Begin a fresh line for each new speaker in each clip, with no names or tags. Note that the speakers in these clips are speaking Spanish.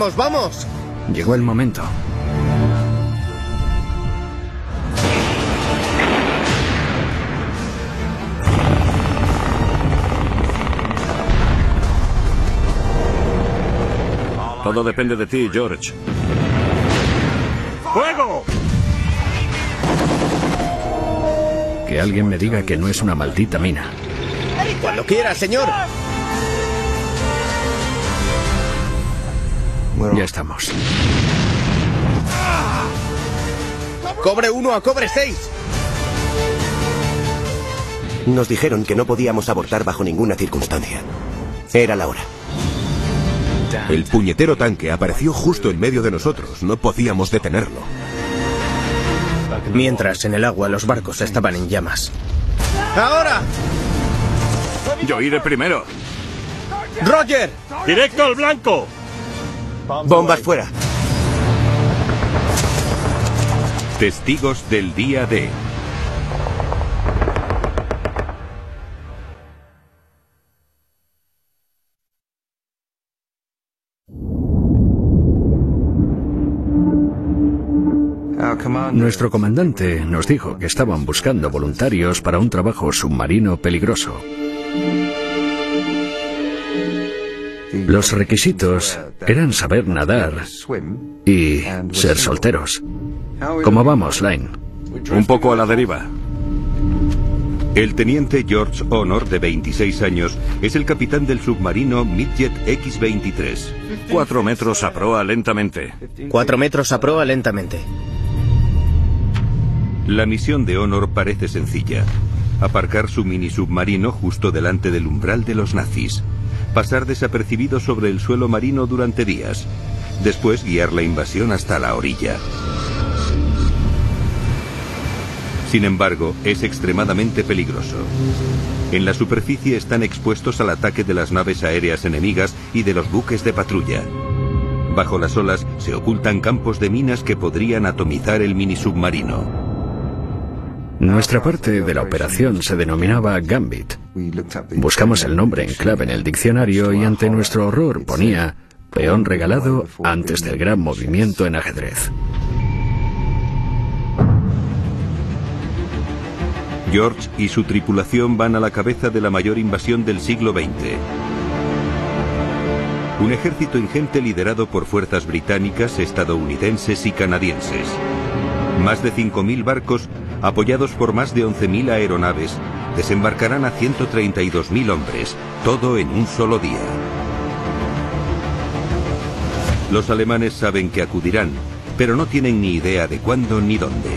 Vamos, vamos.
Llegó el momento.
Todo depende de ti, George.
¡Fuego!
Que alguien me diga que no es una maldita mina.
Cuando quiera, señor.
Ya estamos.
Cobre uno a cobre seis.
Nos dijeron que no podíamos abortar bajo ninguna circunstancia. Era la hora.
El puñetero tanque apareció justo en medio de nosotros. No podíamos detenerlo.
Mientras en el agua los barcos estaban en llamas. ¡Ahora!
Yo iré primero.
¡Roger!
¡Directo al blanco!
Bombas fuera.
Testigos del día D.
Nuestro comandante nos dijo que estaban buscando voluntarios para un trabajo submarino peligroso. Los requisitos eran saber nadar y ser solteros. ¿Cómo vamos, Line?
Un poco a la deriva.
El teniente George Honor, de 26 años, es el capitán del submarino Midget X-23.
Cuatro metros a proa lentamente.
Cuatro metros a proa lentamente.
La misión de Honor parece sencilla. Aparcar su mini submarino justo delante del umbral de los nazis. Pasar desapercibido sobre el suelo marino durante días. Después guiar la invasión hasta la orilla. Sin embargo, es extremadamente peligroso. En la superficie están expuestos al ataque de las naves aéreas enemigas y de los buques de patrulla. Bajo las olas se ocultan campos de minas que podrían atomizar el mini submarino.
Nuestra parte de la operación se denominaba Gambit. Buscamos el nombre en clave en el diccionario y ante nuestro horror ponía peón regalado antes del gran movimiento en ajedrez.
George y su tripulación van a la cabeza de la mayor invasión del siglo XX. Un ejército ingente liderado por fuerzas británicas, estadounidenses y canadienses. Más de 5.000 barcos, apoyados por más de 11.000 aeronaves, desembarcarán a 132.000 hombres, todo en un solo día. Los alemanes saben que acudirán, pero no tienen ni idea de cuándo ni dónde.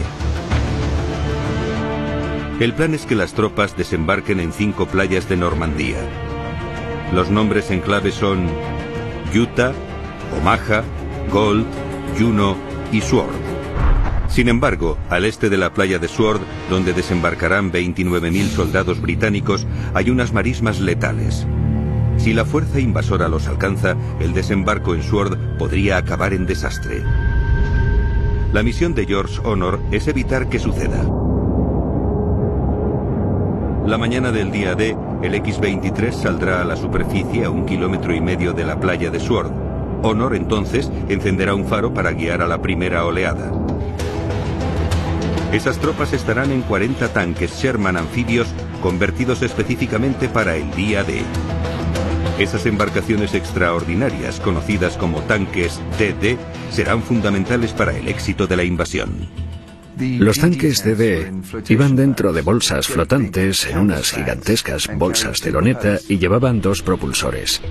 El plan es que las tropas desembarquen en cinco playas de Normandía. Los nombres en clave son Utah, Omaha, Gold, Juno y Sword. Sin embargo, al este de la playa de Sword, donde desembarcarán 29.000 soldados británicos, hay unas marismas letales. Si la fuerza invasora los alcanza, el desembarco en Sword podría acabar en desastre. La misión de George Honor es evitar que suceda. La mañana del día D, el X-23 saldrá a la superficie a un kilómetro y medio de la playa de Sword. Honor entonces encenderá un faro para guiar a la primera oleada. Esas tropas estarán en 40 tanques Sherman anfibios convertidos específicamente para el día D. Esas embarcaciones extraordinarias, conocidas como tanques DD, serán fundamentales para el éxito de la invasión.
Los tanques DD iban dentro de bolsas flotantes en unas gigantescas bolsas de loneta y llevaban dos propulsores.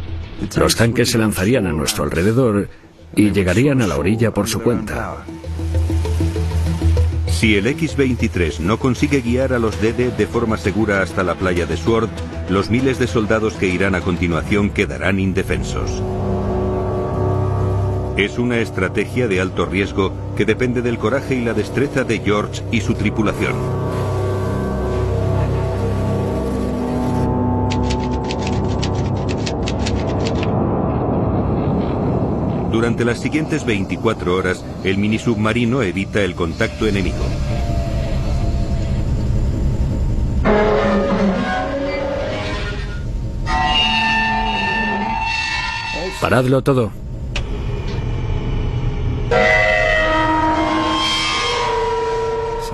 Los tanques se lanzarían a nuestro alrededor y llegarían a la orilla por su cuenta.
Si el X-23 no consigue guiar a los DD de forma segura hasta la playa de Sword, los miles de soldados que irán a continuación quedarán indefensos. Es una estrategia de alto riesgo que depende del coraje y la destreza de George y su tripulación. Durante las siguientes 24 horas, el minisubmarino evita el contacto enemigo.
Paradlo todo.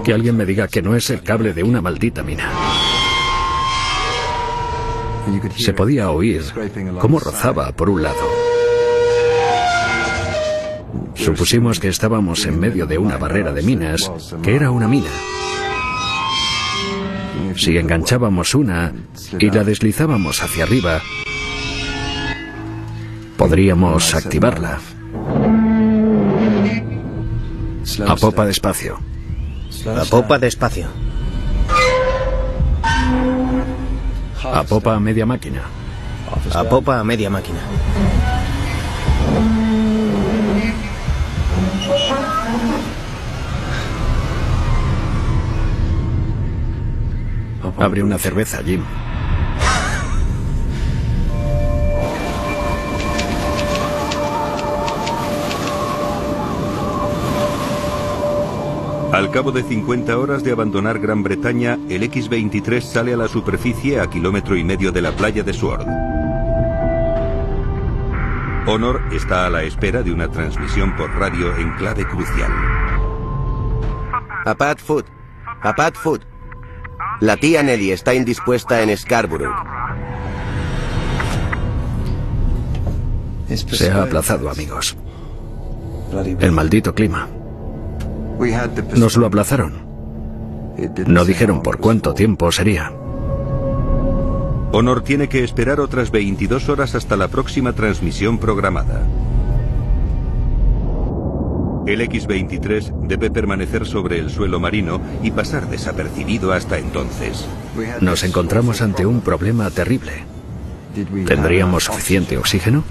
Que alguien me diga que no es el cable de una maldita mina. Se podía oír cómo rozaba por un lado Supusimos que estábamos en medio de una barrera de minas, que era una mina. Si enganchábamos una y la deslizábamos hacia arriba, podríamos activarla. A popa despacio.
A popa despacio.
A popa a media máquina.
A popa a media máquina.
Abre una cerveza, Jim.
Al cabo de 50 horas de abandonar Gran Bretaña, el X-23 sale a la superficie a kilómetro y medio de la playa de Sword. Honor está a la espera de una transmisión por radio en clave crucial.
A Pat Food. A Pat Food. La tía Nelly está indispuesta en Scarborough.
Se ha aplazado, amigos. El maldito clima. Nos lo aplazaron. No dijeron por cuánto tiempo sería.
Honor tiene que esperar otras 22 horas hasta la próxima transmisión programada. El X-23 debe permanecer sobre el suelo marino y pasar desapercibido hasta entonces.
Nos encontramos ante un problema terrible. ¿Tendríamos suficiente oxígeno?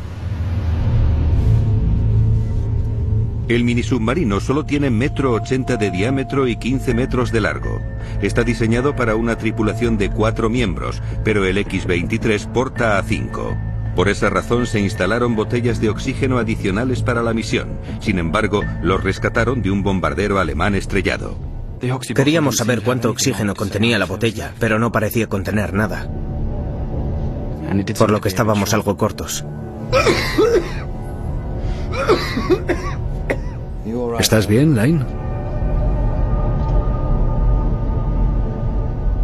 El mini submarino solo tiene metro ochenta de diámetro y 15 metros de largo. Está diseñado para una tripulación de cuatro miembros, pero el X-23 porta a cinco. Por esa razón se instalaron botellas de oxígeno adicionales para la misión. Sin embargo, los rescataron de un bombardero alemán estrellado.
Queríamos saber cuánto oxígeno contenía la botella, pero no parecía contener nada. Por lo que estábamos algo cortos.
¿Estás bien, Line?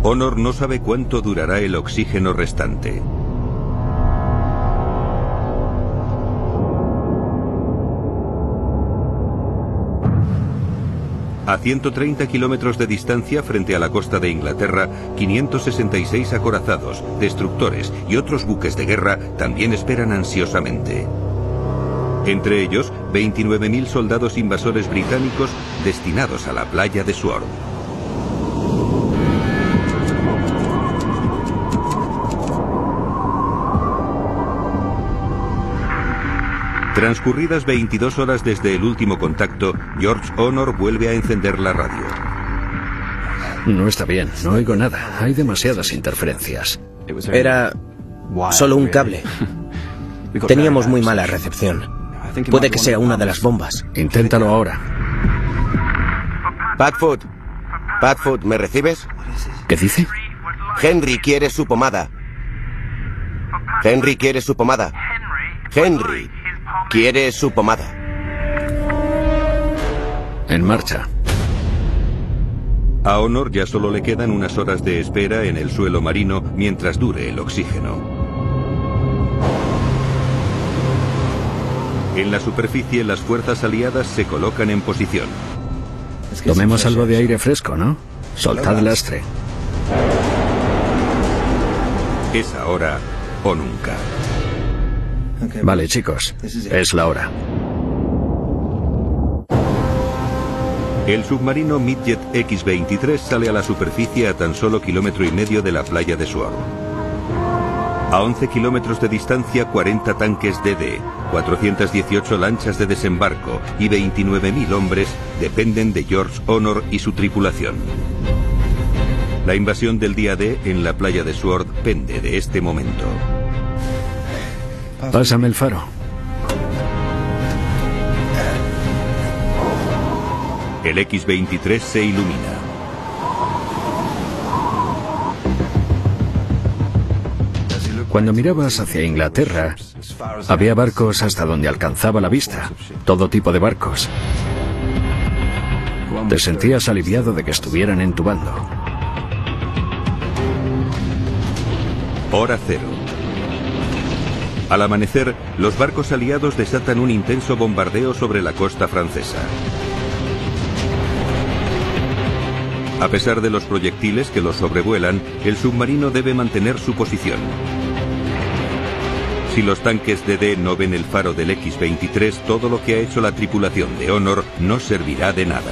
Honor no sabe cuánto durará el oxígeno restante. A 130 kilómetros de distancia frente a la costa de Inglaterra, 566 acorazados, destructores y otros buques de guerra también esperan ansiosamente. Entre ellos, 29.000 soldados invasores británicos destinados a la playa de Sword. Transcurridas 22 horas desde el último contacto, George Honor vuelve a encender la radio.
No está bien, no oigo nada. Hay demasiadas interferencias.
Era solo un cable. Teníamos muy mala recepción. Puede que sea una de las bombas.
Inténtalo ahora.
Padfoot. Padfoot, ¿me recibes?
¿Qué dice?
Henry quiere su pomada. Henry quiere su pomada. Henry quiere su pomada.
En marcha.
A Honor ya solo le quedan unas horas de espera en el suelo marino mientras dure el oxígeno. En la superficie las fuerzas aliadas se colocan en posición.
Tomemos algo de aire fresco, ¿no? Soltad lastre.
Es ahora o nunca.
Vale, chicos, es la hora.
El submarino Midget X-23 sale a la superficie a tan solo kilómetro y medio de la playa de Sword. A 11 kilómetros de distancia, 40 tanques DD, 418 lanchas de desembarco y 29.000 hombres dependen de George Honor y su tripulación. La invasión del día D en la playa de Sword pende de este momento.
Pásame el faro.
El X-23 se ilumina.
Cuando mirabas hacia Inglaterra, había barcos hasta donde alcanzaba la vista. Todo tipo de barcos. Te sentías aliviado de que estuvieran en tu bando.
Hora cero. Al amanecer, los barcos aliados desatan un intenso bombardeo sobre la costa francesa. A pesar de los proyectiles que los sobrevuelan, el submarino debe mantener su posición. Si los tanques DD no ven el faro del X-23, todo lo que ha hecho la tripulación de Honor no servirá de nada.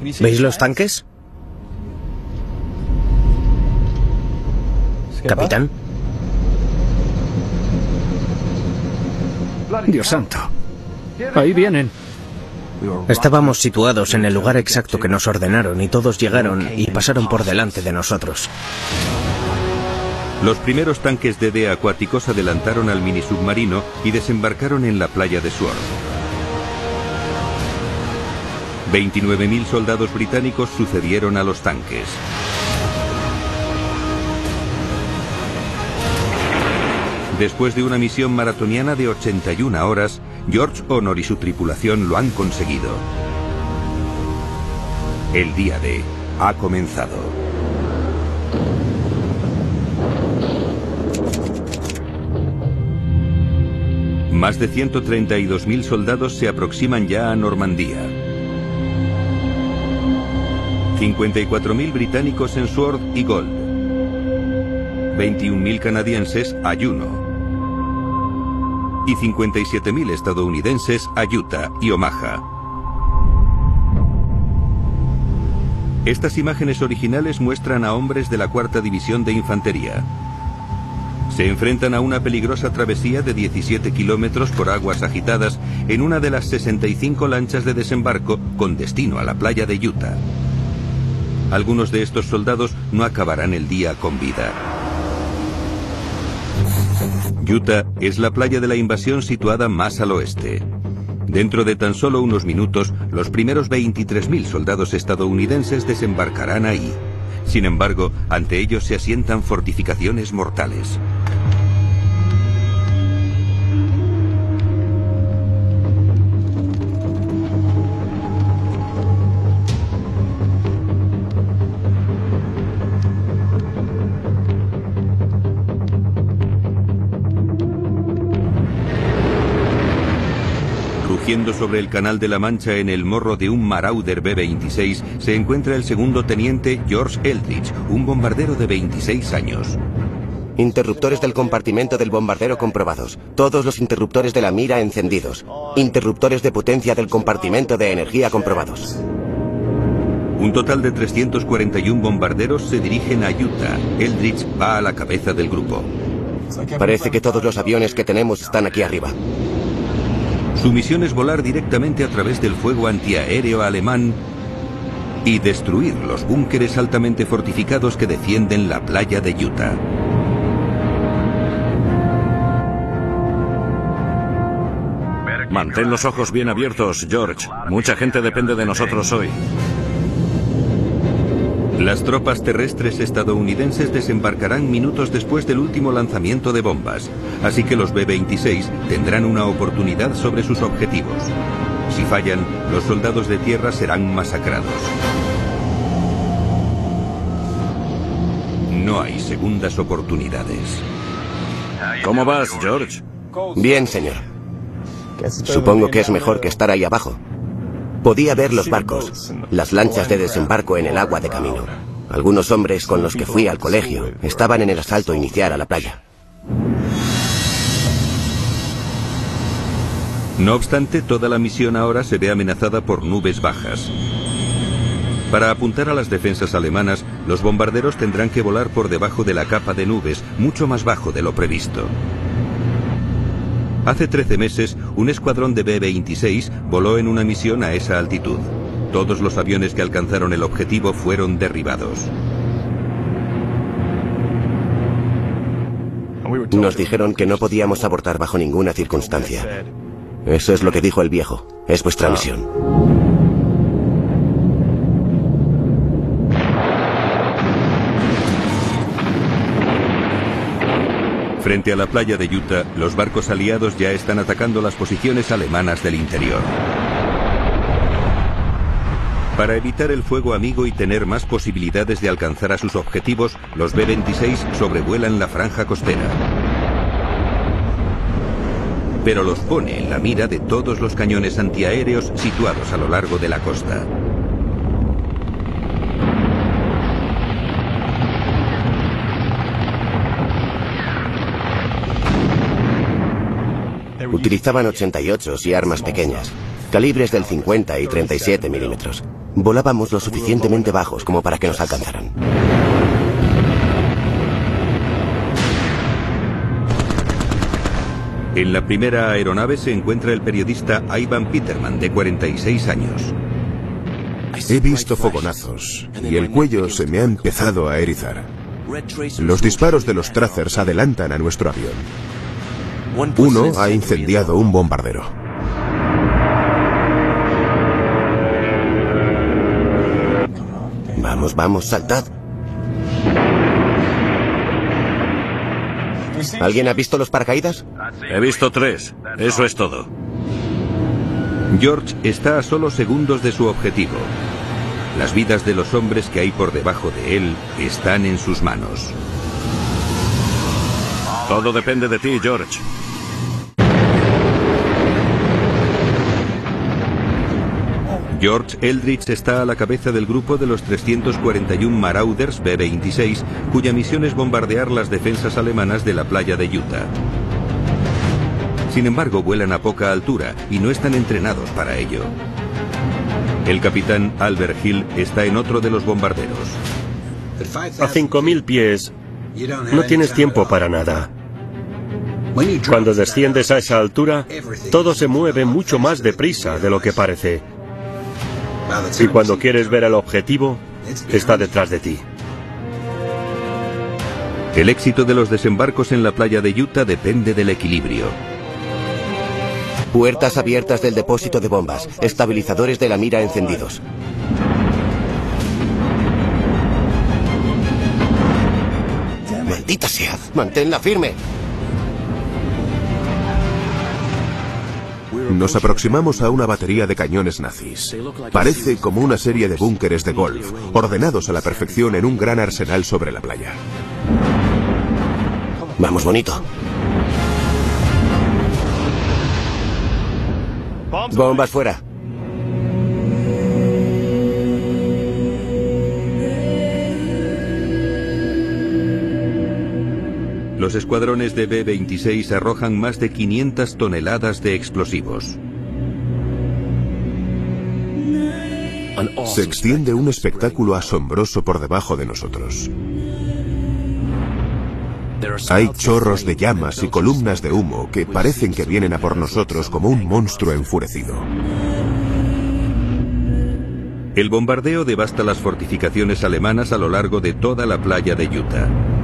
¿Veis los tanques? Capitán.
Dios santo. Ahí vienen.
Estábamos situados en el lugar exacto que nos ordenaron y todos llegaron y pasaron por delante de nosotros.
Los primeros tanques DD acuáticos adelantaron al mini submarino y desembarcaron en la playa de Sword. 29.000 soldados británicos sucedieron a los tanques. Después de una misión maratoniana de 81 horas, George Honor y su tripulación lo han conseguido. El día D ha comenzado. Más de 132.000 soldados se aproximan ya a Normandía. 54.000 británicos en Sword y Gold. 21.000 canadienses a Juno y 57.000 estadounidenses a Utah y Omaha. Estas imágenes originales muestran a hombres de la Cuarta División de Infantería. Se enfrentan a una peligrosa travesía de 17 kilómetros por aguas agitadas en una de las 65 lanchas de desembarco con destino a la playa de Utah. Algunos de estos soldados no acabarán el día con vida. Utah es la playa de la invasión situada más al oeste. Dentro de tan solo unos minutos, los primeros 23.000 soldados estadounidenses desembarcarán ahí. Sin embargo, ante ellos se asientan fortificaciones mortales. Sobre el Canal de la Mancha en el morro de un Marauder B-26 se encuentra el segundo teniente George Eldridge, un bombardero de 26 años.
Interruptores del compartimento del bombardero comprobados. Todos los interruptores de la mira encendidos. Interruptores de potencia del compartimento de energía comprobados.
Un total de 341 bombarderos se dirigen a Utah. Eldridge va a la cabeza del grupo.
Parece que todos los aviones que tenemos están aquí arriba.
Su misión es volar directamente a través del fuego antiaéreo alemán y destruir los búnkeres altamente fortificados que defienden la playa de Utah.
Mantén los ojos bien abiertos, George. Mucha gente depende de nosotros hoy.
Las tropas terrestres estadounidenses desembarcarán minutos después del último lanzamiento de bombas, así que los B-26 tendrán una oportunidad sobre sus objetivos. Si fallan, los soldados de tierra serán masacrados. No hay segundas oportunidades.
¿Cómo vas, George?
Bien, señor. Supongo que es mejor que estar ahí abajo. Podía ver los barcos, las lanchas de desembarco en el agua de camino. Algunos hombres con los que fui al colegio estaban en el asalto inicial a la playa.
No obstante, toda la misión ahora se ve amenazada por nubes bajas. Para apuntar a las defensas alemanas, los bombarderos tendrán que volar por debajo de la capa de nubes, mucho más bajo de lo previsto. Hace 13 meses, un escuadrón de B-26 voló en una misión a esa altitud. Todos los aviones que alcanzaron el objetivo fueron derribados.
Nos dijeron que no podíamos abortar bajo ninguna circunstancia. Eso es lo que dijo el viejo. Es vuestra misión.
Frente a la playa de Utah, los barcos aliados ya están atacando las posiciones alemanas del interior. Para evitar el fuego amigo y tener más posibilidades de alcanzar a sus objetivos, los B-26 sobrevuelan la franja costera. Pero los pone en la mira de todos los cañones antiaéreos situados a lo largo de la costa.
Utilizaban 88 y armas pequeñas, calibres del 50 y 37 milímetros. Volábamos lo suficientemente bajos como para que nos alcanzaran.
En la primera aeronave se encuentra el periodista Ivan Peterman, de 46 años.
He visto fogonazos y el cuello se me ha empezado a erizar. Los disparos de los tracers adelantan a nuestro avión. Uno ha incendiado un bombardero.
Vamos, vamos, saltad. ¿Alguien ha visto los paracaídas?
He visto tres. Eso es todo.
George está a solo segundos de su objetivo. Las vidas de los hombres que hay por debajo de él están en sus manos.
Todo depende de ti, George.
George Eldridge está a la cabeza del grupo de los 341 Marauders B-26, cuya misión es bombardear las defensas alemanas de la playa de Utah. Sin embargo, vuelan a poca altura y no están entrenados para ello. El capitán Albert Hill está en otro de los bombarderos.
A 5.000 pies no tienes tiempo para nada. Cuando desciendes a esa altura, todo se mueve mucho más deprisa de lo que parece. Y cuando quieres ver el objetivo, está detrás de ti.
El éxito de los desembarcos en la playa de Utah depende del equilibrio.
Puertas abiertas del depósito de bombas, estabilizadores de la mira encendidos. Maldita sea, manténla firme.
Nos aproximamos a una batería de cañones nazis. Parece como una serie de búnkeres de golf, ordenados a la perfección en un gran arsenal sobre la playa.
Vamos, bonito. Bombas fuera.
Los escuadrones de B-26 arrojan más de 500 toneladas de explosivos.
Se extiende un espectáculo asombroso por debajo de nosotros. Hay chorros de llamas y columnas de humo que parecen que vienen a por nosotros como un monstruo enfurecido.
El bombardeo devasta las fortificaciones alemanas a lo largo de toda la playa de Utah.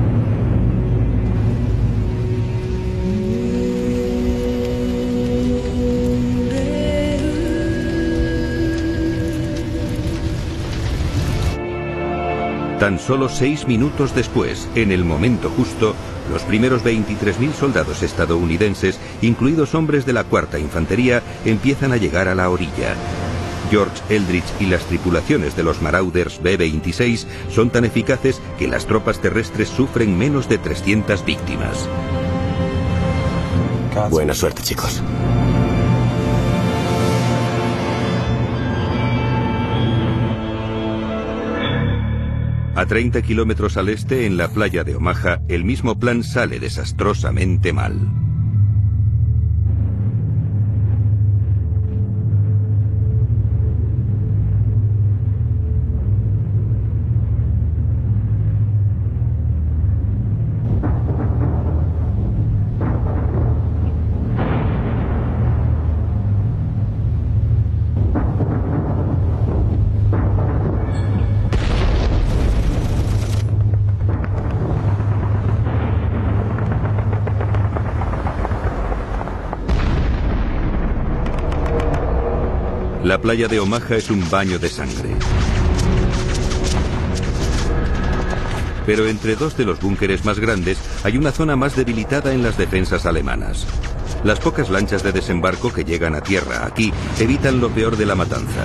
Tan solo seis minutos después, en el momento justo, los primeros 23.000 soldados estadounidenses, incluidos hombres de la Cuarta Infantería, empiezan a llegar a la orilla. George Eldridge y las tripulaciones de los Marauders B-26 son tan eficaces que las tropas terrestres sufren menos de 300 víctimas.
Buena suerte, chicos.
A 30 kilómetros al este, en la playa de Omaha, el mismo plan sale desastrosamente mal. Playa de Omaha es un baño de sangre. pero entre dos de los búnkeres más grandes hay una zona más debilitada en las defensas alemanas. Las pocas lanchas de desembarco que llegan a tierra aquí evitan lo peor de la matanza.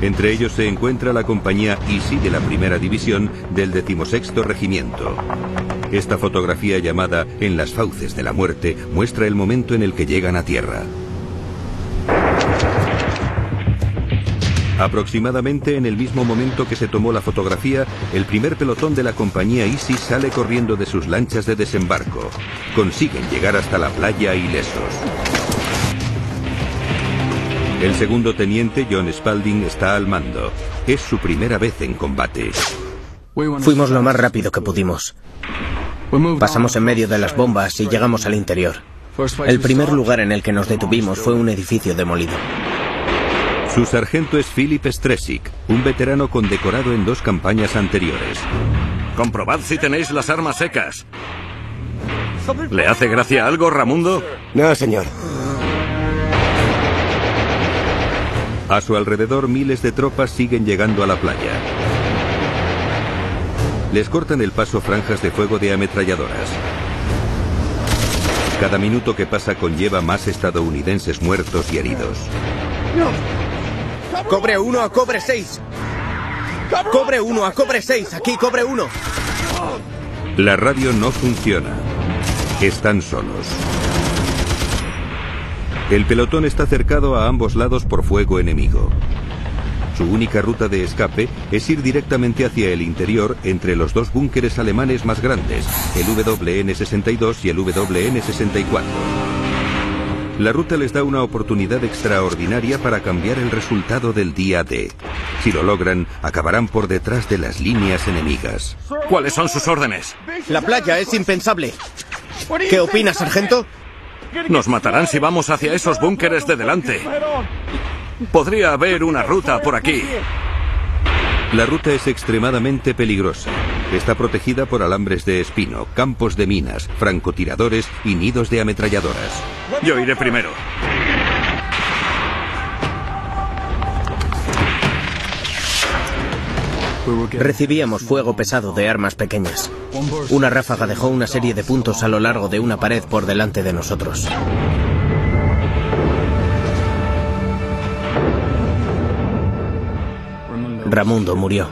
Entre ellos se encuentra la compañía Easy de la primera división del decimosexto regimiento. Esta fotografía llamada En las fauces de la muerte muestra el momento en el que llegan a tierra. Aproximadamente en el mismo momento que se tomó la fotografía, el primer pelotón de la compañía Easy sale corriendo de sus lanchas de desembarco. Consiguen llegar hasta la playa ilesos. El segundo teniente John Spalding está al mando. Es su primera vez en combate.
Fuimos lo más rápido que pudimos. Pasamos en medio de las bombas y llegamos al interior. El primer lugar en el que nos detuvimos fue un edificio demolido.
Su sargento es Philip Stresick, un veterano condecorado en dos campañas anteriores.
Comprobad si tenéis las armas secas. ¿Le hace gracia algo, Ramundo?
No, señor.
A su alrededor miles de tropas siguen llegando a la playa. Les cortan el paso franjas de fuego de ametralladoras. Cada minuto que pasa conlleva más estadounidenses muertos y heridos.
Cobre uno a cobre seis. Cobre uno a cobre seis. Aquí cobre uno.
La radio no funciona. Están solos. El pelotón está cercado a ambos lados por fuego enemigo. Su única ruta de escape es ir directamente hacia el interior entre los dos búnkeres alemanes más grandes, el WN-62 y el WN-64. La ruta les da una oportunidad extraordinaria para cambiar el resultado del día D. Si lo logran, acabarán por detrás de las líneas enemigas.
¿Cuáles son sus órdenes?
La playa es impensable. ¿Qué opina, sargento?
Nos matarán si vamos hacia esos búnkeres de delante. Podría haber una ruta por aquí.
La ruta es extremadamente peligrosa. Está protegida por alambres de espino, campos de minas, francotiradores y nidos de ametralladoras.
Yo iré primero.
Recibíamos fuego pesado de armas pequeñas. Una ráfaga dejó una serie de puntos a lo largo de una pared por delante de nosotros. Ramundo murió.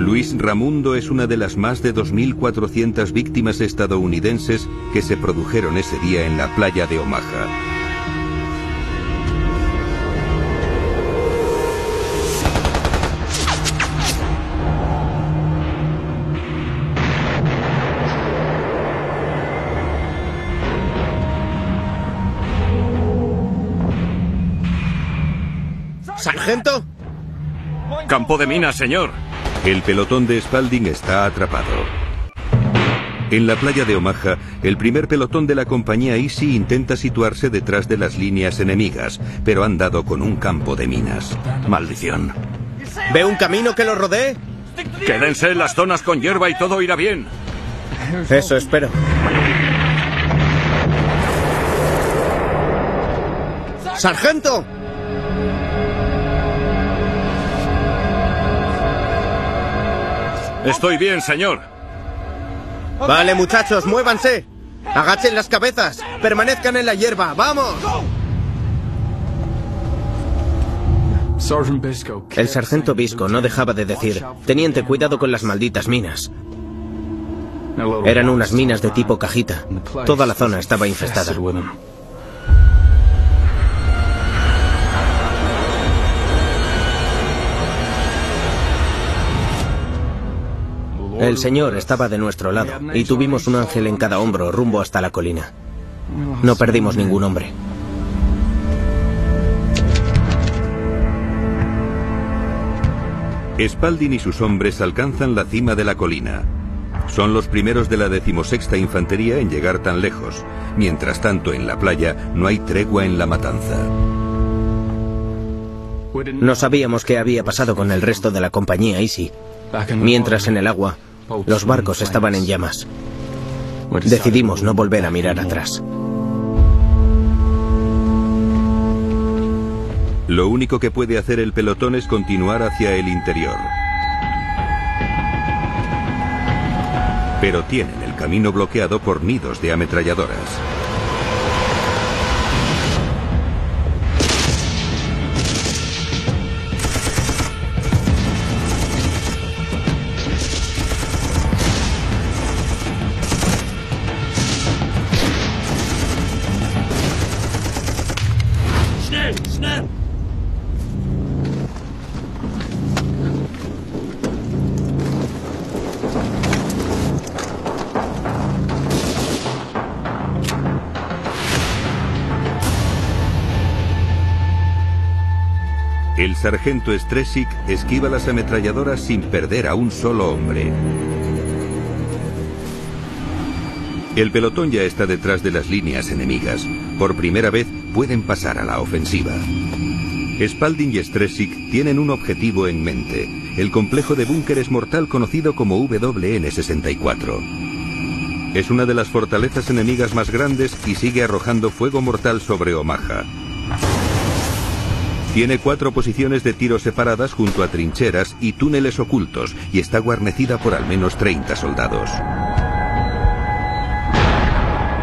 Luis Ramundo es una de las más de 2.400 víctimas estadounidenses que se produjeron ese día en la playa de Omaha.
¿Sargento?
Campo de minas, señor.
El pelotón de Spalding está atrapado. En la playa de Omaha, el primer pelotón de la compañía Easy intenta situarse detrás de las líneas enemigas, pero han dado con un campo de minas. Maldición.
¿Ve un camino que lo rodee?
Quédense en las zonas con hierba y todo irá bien.
Eso espero. ¡Sargento!
Estoy bien, señor.
Vale, muchachos, muévanse. Agachen las cabezas. Permanezcan en la hierba. ¡Vamos! El sargento Visco no dejaba de decir, Teniente, cuidado con las malditas minas. Eran unas minas de tipo cajita. Toda la zona estaba infestada. El Señor estaba de nuestro lado y tuvimos un ángel en cada hombro rumbo hasta la colina. No perdimos ningún hombre.
Spalding y sus hombres alcanzan la cima de la colina. Son los primeros de la decimosexta infantería en llegar tan lejos. Mientras tanto, en la playa no hay tregua en la matanza.
No sabíamos qué había pasado con el resto de la compañía Easy. Mientras en el agua, los barcos estaban en llamas. Decidimos no volver a mirar atrás.
Lo único que puede hacer el pelotón es continuar hacia el interior. Pero tienen el camino bloqueado por nidos de ametralladoras. Sargento Stresik esquiva las ametralladoras sin perder a un solo hombre. El pelotón ya está detrás de las líneas enemigas. Por primera vez pueden pasar a la ofensiva. Spalding y Stresik tienen un objetivo en mente, el complejo de búnkeres mortal conocido como WN-64. Es una de las fortalezas enemigas más grandes y sigue arrojando fuego mortal sobre Omaha. Tiene cuatro posiciones de tiro separadas junto a trincheras y túneles ocultos y está guarnecida por al menos 30 soldados.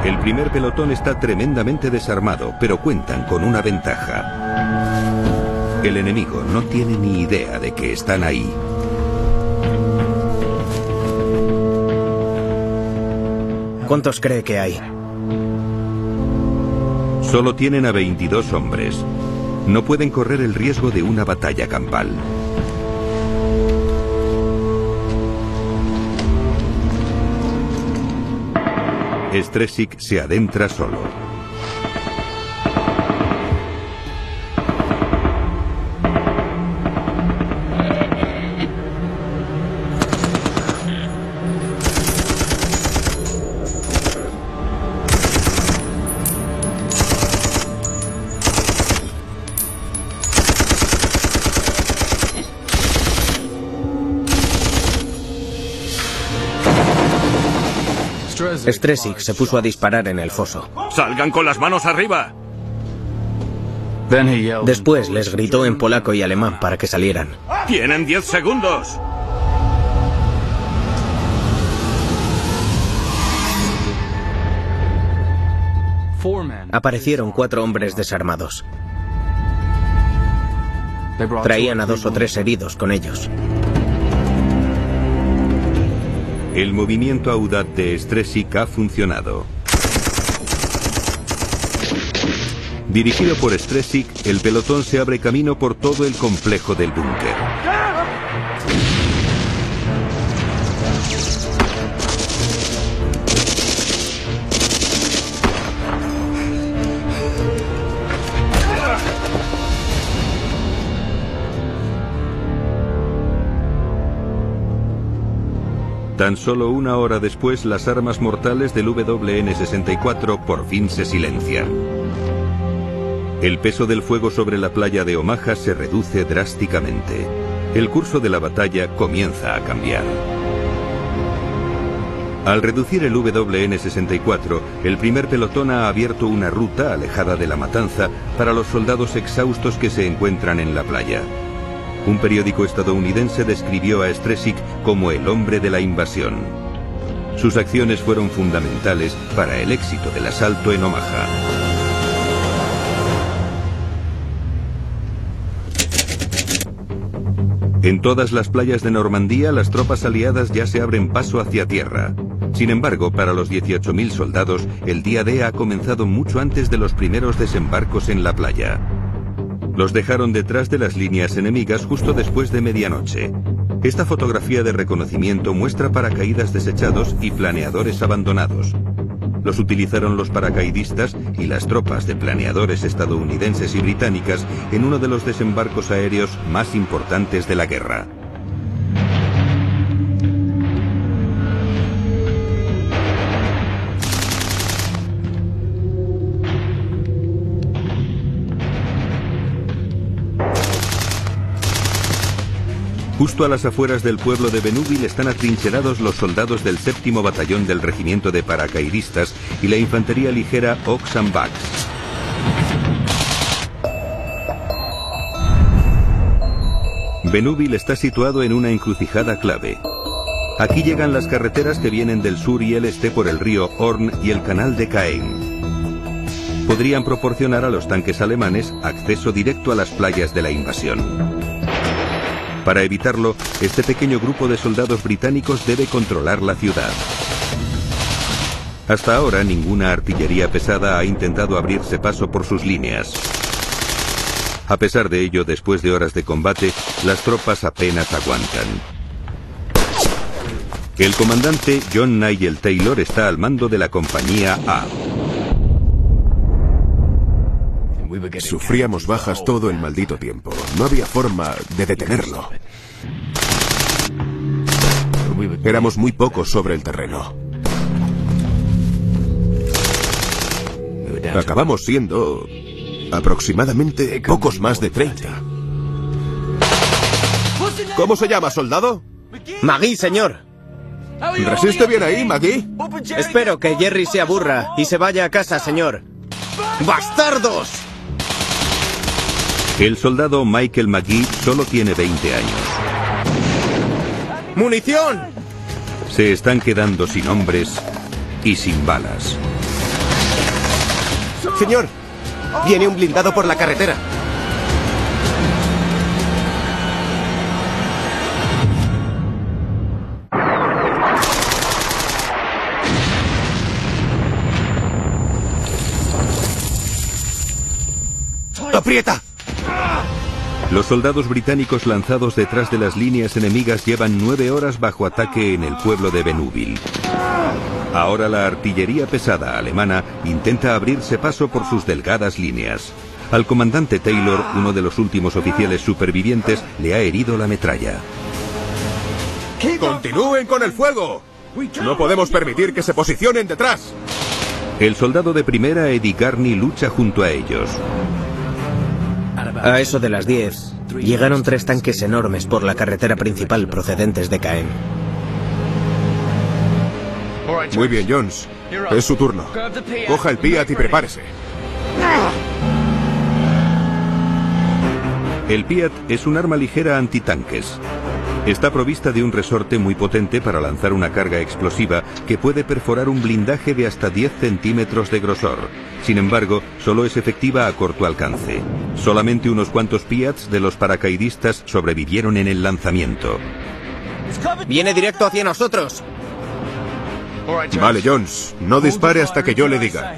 El primer pelotón está tremendamente desarmado, pero cuentan con una ventaja. El enemigo no tiene ni idea de que están ahí.
¿Cuántos cree que hay?
Solo tienen a 22 hombres no pueden correr el riesgo de una batalla campal. Stresik se adentra solo.
Stresik se puso a disparar en el foso.
¡Salgan con las manos arriba!
Después les gritó en polaco y alemán para que salieran.
¡Tienen 10 segundos!
Aparecieron cuatro hombres desarmados. Traían a dos o tres heridos con ellos.
El movimiento audaz de Stresik ha funcionado. Dirigido por Stresik, el pelotón se abre camino por todo el complejo del búnker. Tan solo una hora después, las armas mortales del WN-64 por fin se silencian. El peso del fuego sobre la playa de Omaha se reduce drásticamente. El curso de la batalla comienza a cambiar. Al reducir el WN-64, el primer pelotón ha abierto una ruta alejada de la matanza para los soldados exhaustos que se encuentran en la playa. Un periódico estadounidense describió a Stresik como el hombre de la invasión. Sus acciones fueron fundamentales para el éxito del asalto en Omaha. En todas las playas de Normandía las tropas aliadas ya se abren paso hacia tierra. Sin embargo, para los 18.000 soldados, el día D ha comenzado mucho antes de los primeros desembarcos en la playa. Los dejaron detrás de las líneas enemigas justo después de medianoche. Esta fotografía de reconocimiento muestra paracaídas desechados y planeadores abandonados. Los utilizaron los paracaidistas y las tropas de planeadores estadounidenses y británicas en uno de los desembarcos aéreos más importantes de la guerra. Justo a las afueras del pueblo de Benúbil están atrincherados los soldados del séptimo batallón del regimiento de paracaidistas y la infantería ligera Ox and Benúbil está situado en una encrucijada clave. Aquí llegan las carreteras que vienen del sur y el este por el río Horn y el canal de Caen. Podrían proporcionar a los tanques alemanes acceso directo a las playas de la invasión. Para evitarlo, este pequeño grupo de soldados británicos debe controlar la ciudad. Hasta ahora ninguna artillería pesada ha intentado abrirse paso por sus líneas. A pesar de ello, después de horas de combate, las tropas apenas aguantan. El comandante John Nigel Taylor está al mando de la compañía A.
Sufríamos bajas todo el maldito tiempo. No había forma de detenerlo. Éramos muy pocos sobre el terreno. Acabamos siendo aproximadamente pocos más de 30. ¿Cómo se llama, soldado?
Magui, señor.
¿Resiste bien ahí, Magui?
Espero que Jerry se aburra y se vaya a casa, señor. ¡Bastardos!
El soldado Michael McGee solo tiene 20 años.
¡Munición!
Se están quedando sin hombres y sin balas.
Señor, viene un blindado por la carretera. ¡Aprieta!
Los soldados británicos lanzados detrás de las líneas enemigas llevan nueve horas bajo ataque en el pueblo de Benúbil. Ahora la artillería pesada alemana intenta abrirse paso por sus delgadas líneas. Al comandante Taylor, uno de los últimos oficiales supervivientes, le ha herido la metralla.
¡Continúen con el fuego! No podemos permitir que se posicionen detrás.
El soldado de primera, Eddie Garney, lucha junto a ellos.
A eso de las 10, llegaron tres tanques enormes por la carretera principal procedentes de Caen.
Muy bien, Jones. Es su turno. Coja el Piat y prepárese.
El Piat es un arma ligera antitanques. Está provista de un resorte muy potente para lanzar una carga explosiva que puede perforar un blindaje de hasta 10 centímetros de grosor. Sin embargo, solo es efectiva a corto alcance. Solamente unos cuantos Piats de los paracaidistas sobrevivieron en el lanzamiento.
Viene directo hacia nosotros.
Vale, Jones. No dispare hasta que yo le diga.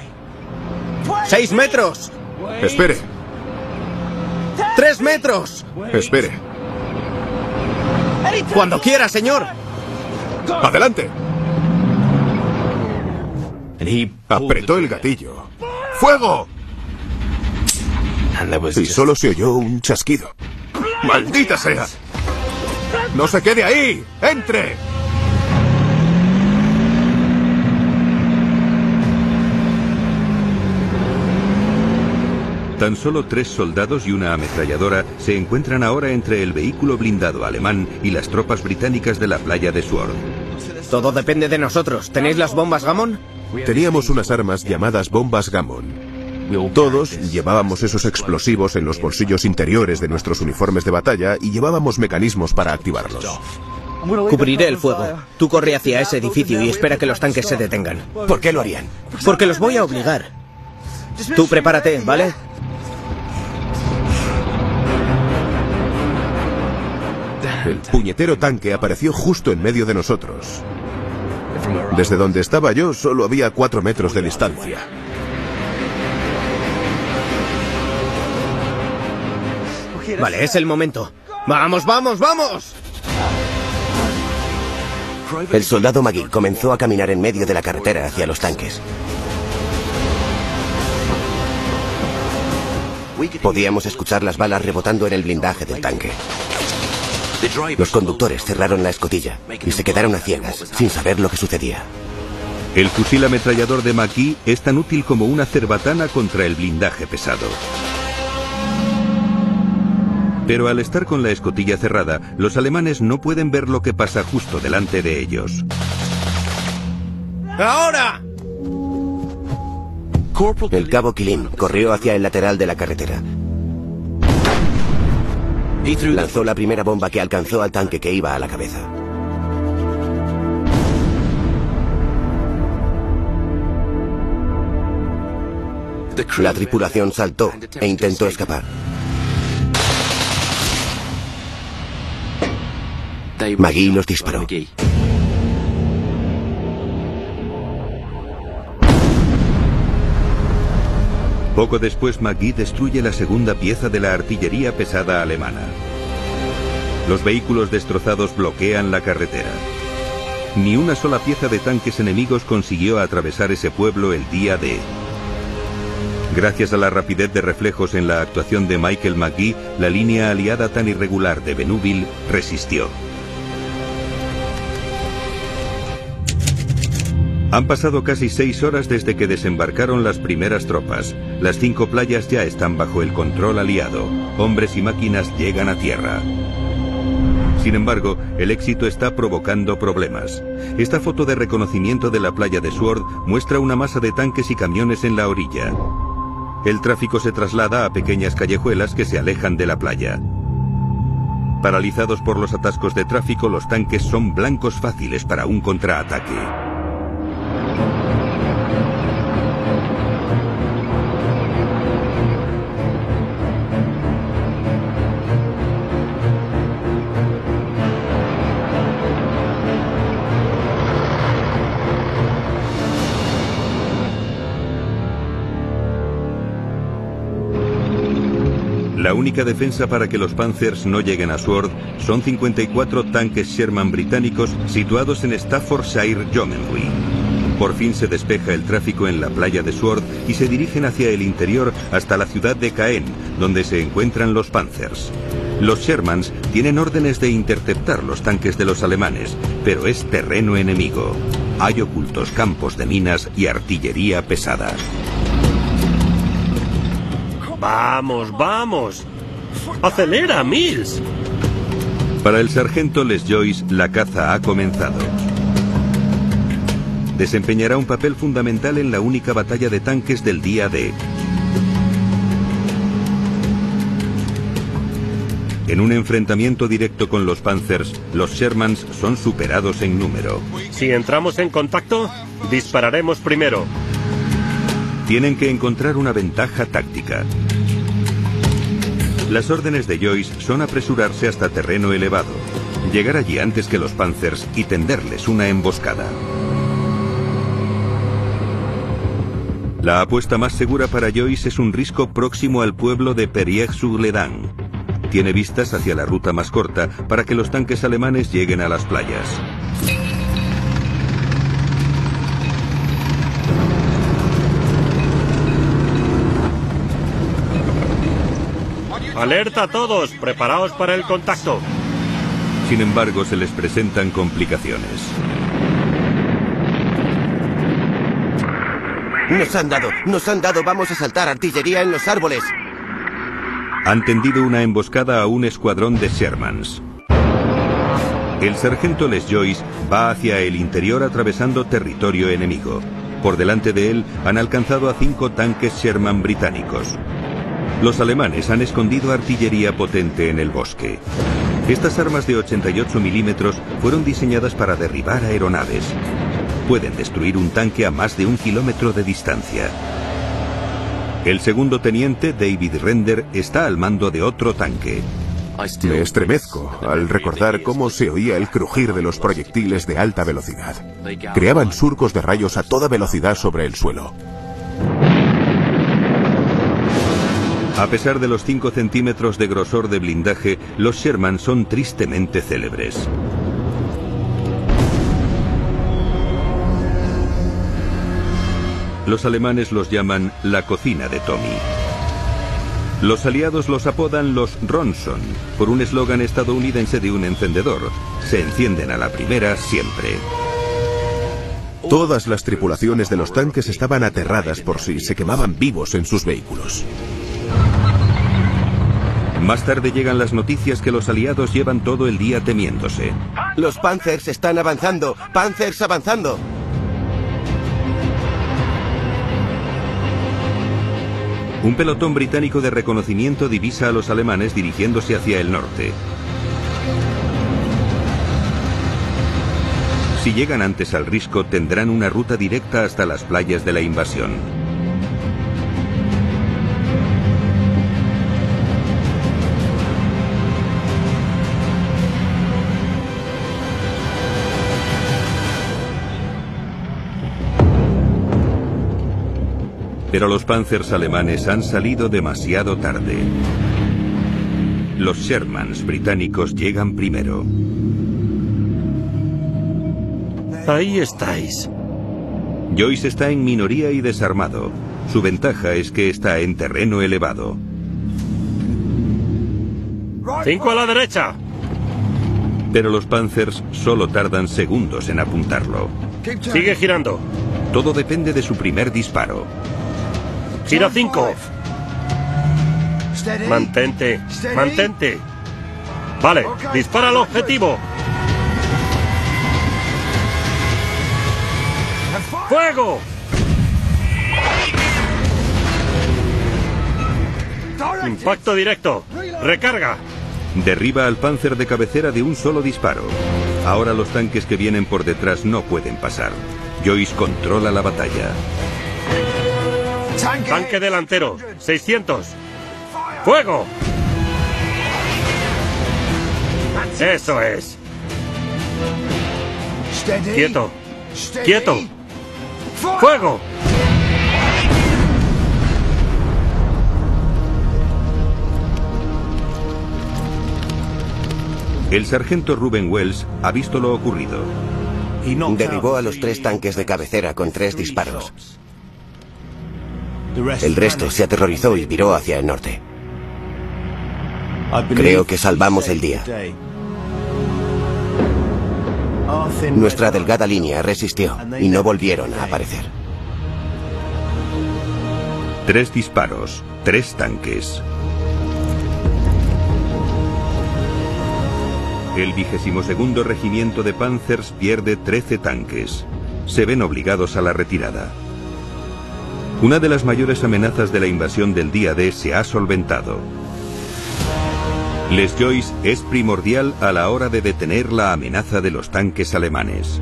¡Seis metros!
Espere.
¡Tres metros!
Espere.
Cuando quiera, señor.
Adelante. Apretó el gatillo. ¡Fuego! Y solo se oyó un chasquido. ¡Maldita sea! ¡No se quede ahí! ¡Entre!
Tan solo tres soldados y una ametralladora se encuentran ahora entre el vehículo blindado alemán y las tropas británicas de la playa de Sword.
Todo depende de nosotros. ¿Tenéis las bombas Gammon?
Teníamos unas armas llamadas bombas Gammon. Todos llevábamos esos explosivos en los bolsillos interiores de nuestros uniformes de batalla y llevábamos mecanismos para activarlos.
Cubriré el fuego. Tú corre hacia ese edificio y espera que los tanques se detengan.
¿Por qué lo harían?
Porque los voy a obligar. Tú prepárate, ¿vale?
El puñetero tanque apareció justo en medio de nosotros. Desde donde estaba yo solo había cuatro metros de distancia.
Vale, es el momento. ¡Vamos, vamos, vamos!
El soldado Magui comenzó a caminar en medio de la carretera hacia los tanques. Podíamos escuchar las balas rebotando en el blindaje del tanque. Los conductores cerraron la escotilla y se quedaron a ciegas, sin saber lo que sucedía.
El fusil ametrallador de Maki es tan útil como una cerbatana contra el blindaje pesado. Pero al estar con la escotilla cerrada, los alemanes no pueden ver lo que pasa justo delante de ellos.
¡Ahora!
El cabo Quilín corrió hacia el lateral de la carretera. Lanzó la primera bomba que alcanzó al tanque que iba a la cabeza. La tripulación saltó e intentó escapar. McGee los disparó.
Poco después, McGee destruye la segunda pieza de la artillería pesada alemana. Los vehículos destrozados bloquean la carretera. Ni una sola pieza de tanques enemigos consiguió atravesar ese pueblo el día de... Gracias a la rapidez de reflejos en la actuación de Michael McGee, la línea aliada tan irregular de Benuville resistió. Han pasado casi seis horas desde que desembarcaron las primeras tropas. Las cinco playas ya están bajo el control aliado. Hombres y máquinas llegan a tierra. Sin embargo, el éxito está provocando problemas. Esta foto de reconocimiento de la playa de Sword muestra una masa de tanques y camiones en la orilla. El tráfico se traslada a pequeñas callejuelas que se alejan de la playa. Paralizados por los atascos de tráfico, los tanques son blancos fáciles para un contraataque. La única defensa para que los Panzers no lleguen a Sword son 54 tanques Sherman británicos situados en Staffordshire Yeomanry. Por fin se despeja el tráfico en la playa de Sword y se dirigen hacia el interior hasta la ciudad de Caen, donde se encuentran los Panzers. Los Shermans tienen órdenes de interceptar los tanques de los alemanes, pero es terreno enemigo. Hay ocultos campos de minas y artillería pesada.
Vamos, vamos. Acelera, Mills.
Para el sargento Les Joyce, la caza ha comenzado. Desempeñará un papel fundamental en la única batalla de tanques del día D. En un enfrentamiento directo con los Panzers, los Shermans son superados en número.
Si entramos en contacto, dispararemos primero.
Tienen que encontrar una ventaja táctica. Las órdenes de Joyce son apresurarse hasta terreno elevado, llegar allí antes que los Panzers y tenderles una emboscada. La apuesta más segura para Joyce es un risco próximo al pueblo de Perrier-sur-Ledan. Tiene vistas hacia la ruta más corta para que los tanques alemanes lleguen a las playas.
Alerta a todos, preparaos para el contacto.
Sin embargo, se les presentan complicaciones.
Nos han dado, nos han dado, vamos a saltar artillería en los árboles.
Han tendido una emboscada a un escuadrón de Shermans. El sargento Les Joyce va hacia el interior atravesando territorio enemigo. Por delante de él han alcanzado a cinco tanques Sherman británicos. Los alemanes han escondido artillería potente en el bosque. Estas armas de 88 milímetros fueron diseñadas para derribar aeronaves. Pueden destruir un tanque a más de un kilómetro de distancia. El segundo teniente, David Render, está al mando de otro tanque.
Me estremezco al recordar cómo se oía el crujir de los proyectiles de alta velocidad. Creaban surcos de rayos a toda velocidad sobre el suelo.
A pesar de los 5 centímetros de grosor de blindaje, los Sherman son tristemente célebres. Los alemanes los llaman la cocina de Tommy. Los aliados los apodan los Ronson, por un eslogan estadounidense de un encendedor. Se encienden a la primera siempre.
Todas las tripulaciones de los tanques estaban aterradas por si se quemaban vivos en sus vehículos.
Más tarde llegan las noticias que los aliados llevan todo el día temiéndose.
Los Panzers están avanzando. Panzers avanzando.
Un pelotón británico de reconocimiento divisa a los alemanes dirigiéndose hacia el norte. Si llegan antes al risco, tendrán una ruta directa hasta las playas de la invasión. Pero los panzers alemanes han salido demasiado tarde. Los Shermans británicos llegan primero.
Ahí estáis.
Joyce está en minoría y desarmado. Su ventaja es que está en terreno elevado.
¡Cinco a la derecha!
Pero los Panzers solo tardan segundos en apuntarlo.
Sigue girando.
Todo depende de su primer disparo.
Gira 5. Mantente, mantente. Vale, dispara al objetivo. ¡Fuego! Impacto directo. Recarga.
Derriba al Panzer de cabecera de un solo disparo. Ahora los tanques que vienen por detrás no pueden pasar. Joyce controla la batalla.
Tanque delantero, 600. ¡Fuego! Eso es. Quieto. Quieto. ¡Fuego!
El sargento Ruben Wells ha visto lo ocurrido.
Derribó a los tres tanques de cabecera con tres disparos. El resto se aterrorizó y viró hacia el norte. Creo que salvamos el día. Nuestra delgada línea resistió y no volvieron a aparecer.
Tres disparos, tres tanques. El vigésimo segundo regimiento de Panzers pierde 13 tanques. Se ven obligados a la retirada. Una de las mayores amenazas de la invasión del día D se ha solventado. Les Joyce es primordial a la hora de detener la amenaza de los tanques alemanes.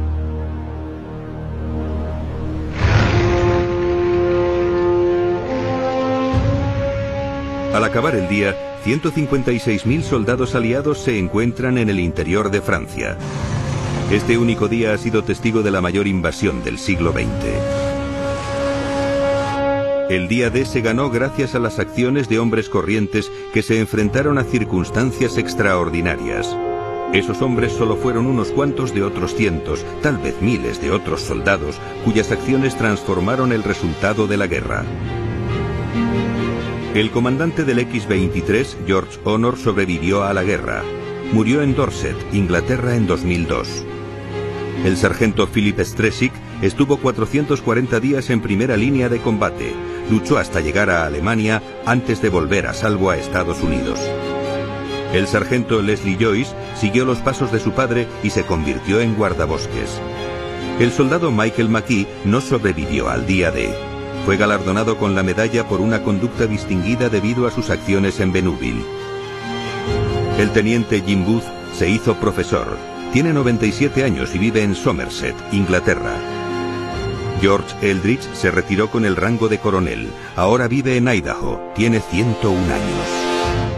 Al acabar el día, 156.000 soldados aliados se encuentran en el interior de Francia. Este único día ha sido testigo de la mayor invasión del siglo XX. El día D se ganó gracias a las acciones de hombres corrientes que se enfrentaron a circunstancias extraordinarias. Esos hombres solo fueron unos cuantos de otros cientos, tal vez miles de otros soldados, cuyas acciones transformaron el resultado de la guerra. El comandante del X-23, George Honor, sobrevivió a la guerra. Murió en Dorset, Inglaterra, en 2002. El sargento Philip Stresick estuvo 440 días en primera línea de combate, luchó hasta llegar a Alemania antes de volver a salvo a Estados Unidos. El sargento Leslie Joyce siguió los pasos de su padre y se convirtió en guardabosques. El soldado Michael McKee no sobrevivió al día D. Fue galardonado con la medalla por una conducta distinguida debido a sus acciones en Benuville. El teniente Jim Booth se hizo profesor. Tiene 97 años y vive en Somerset, Inglaterra. George Eldridge se retiró con el rango de coronel. Ahora vive en Idaho. Tiene 101 años.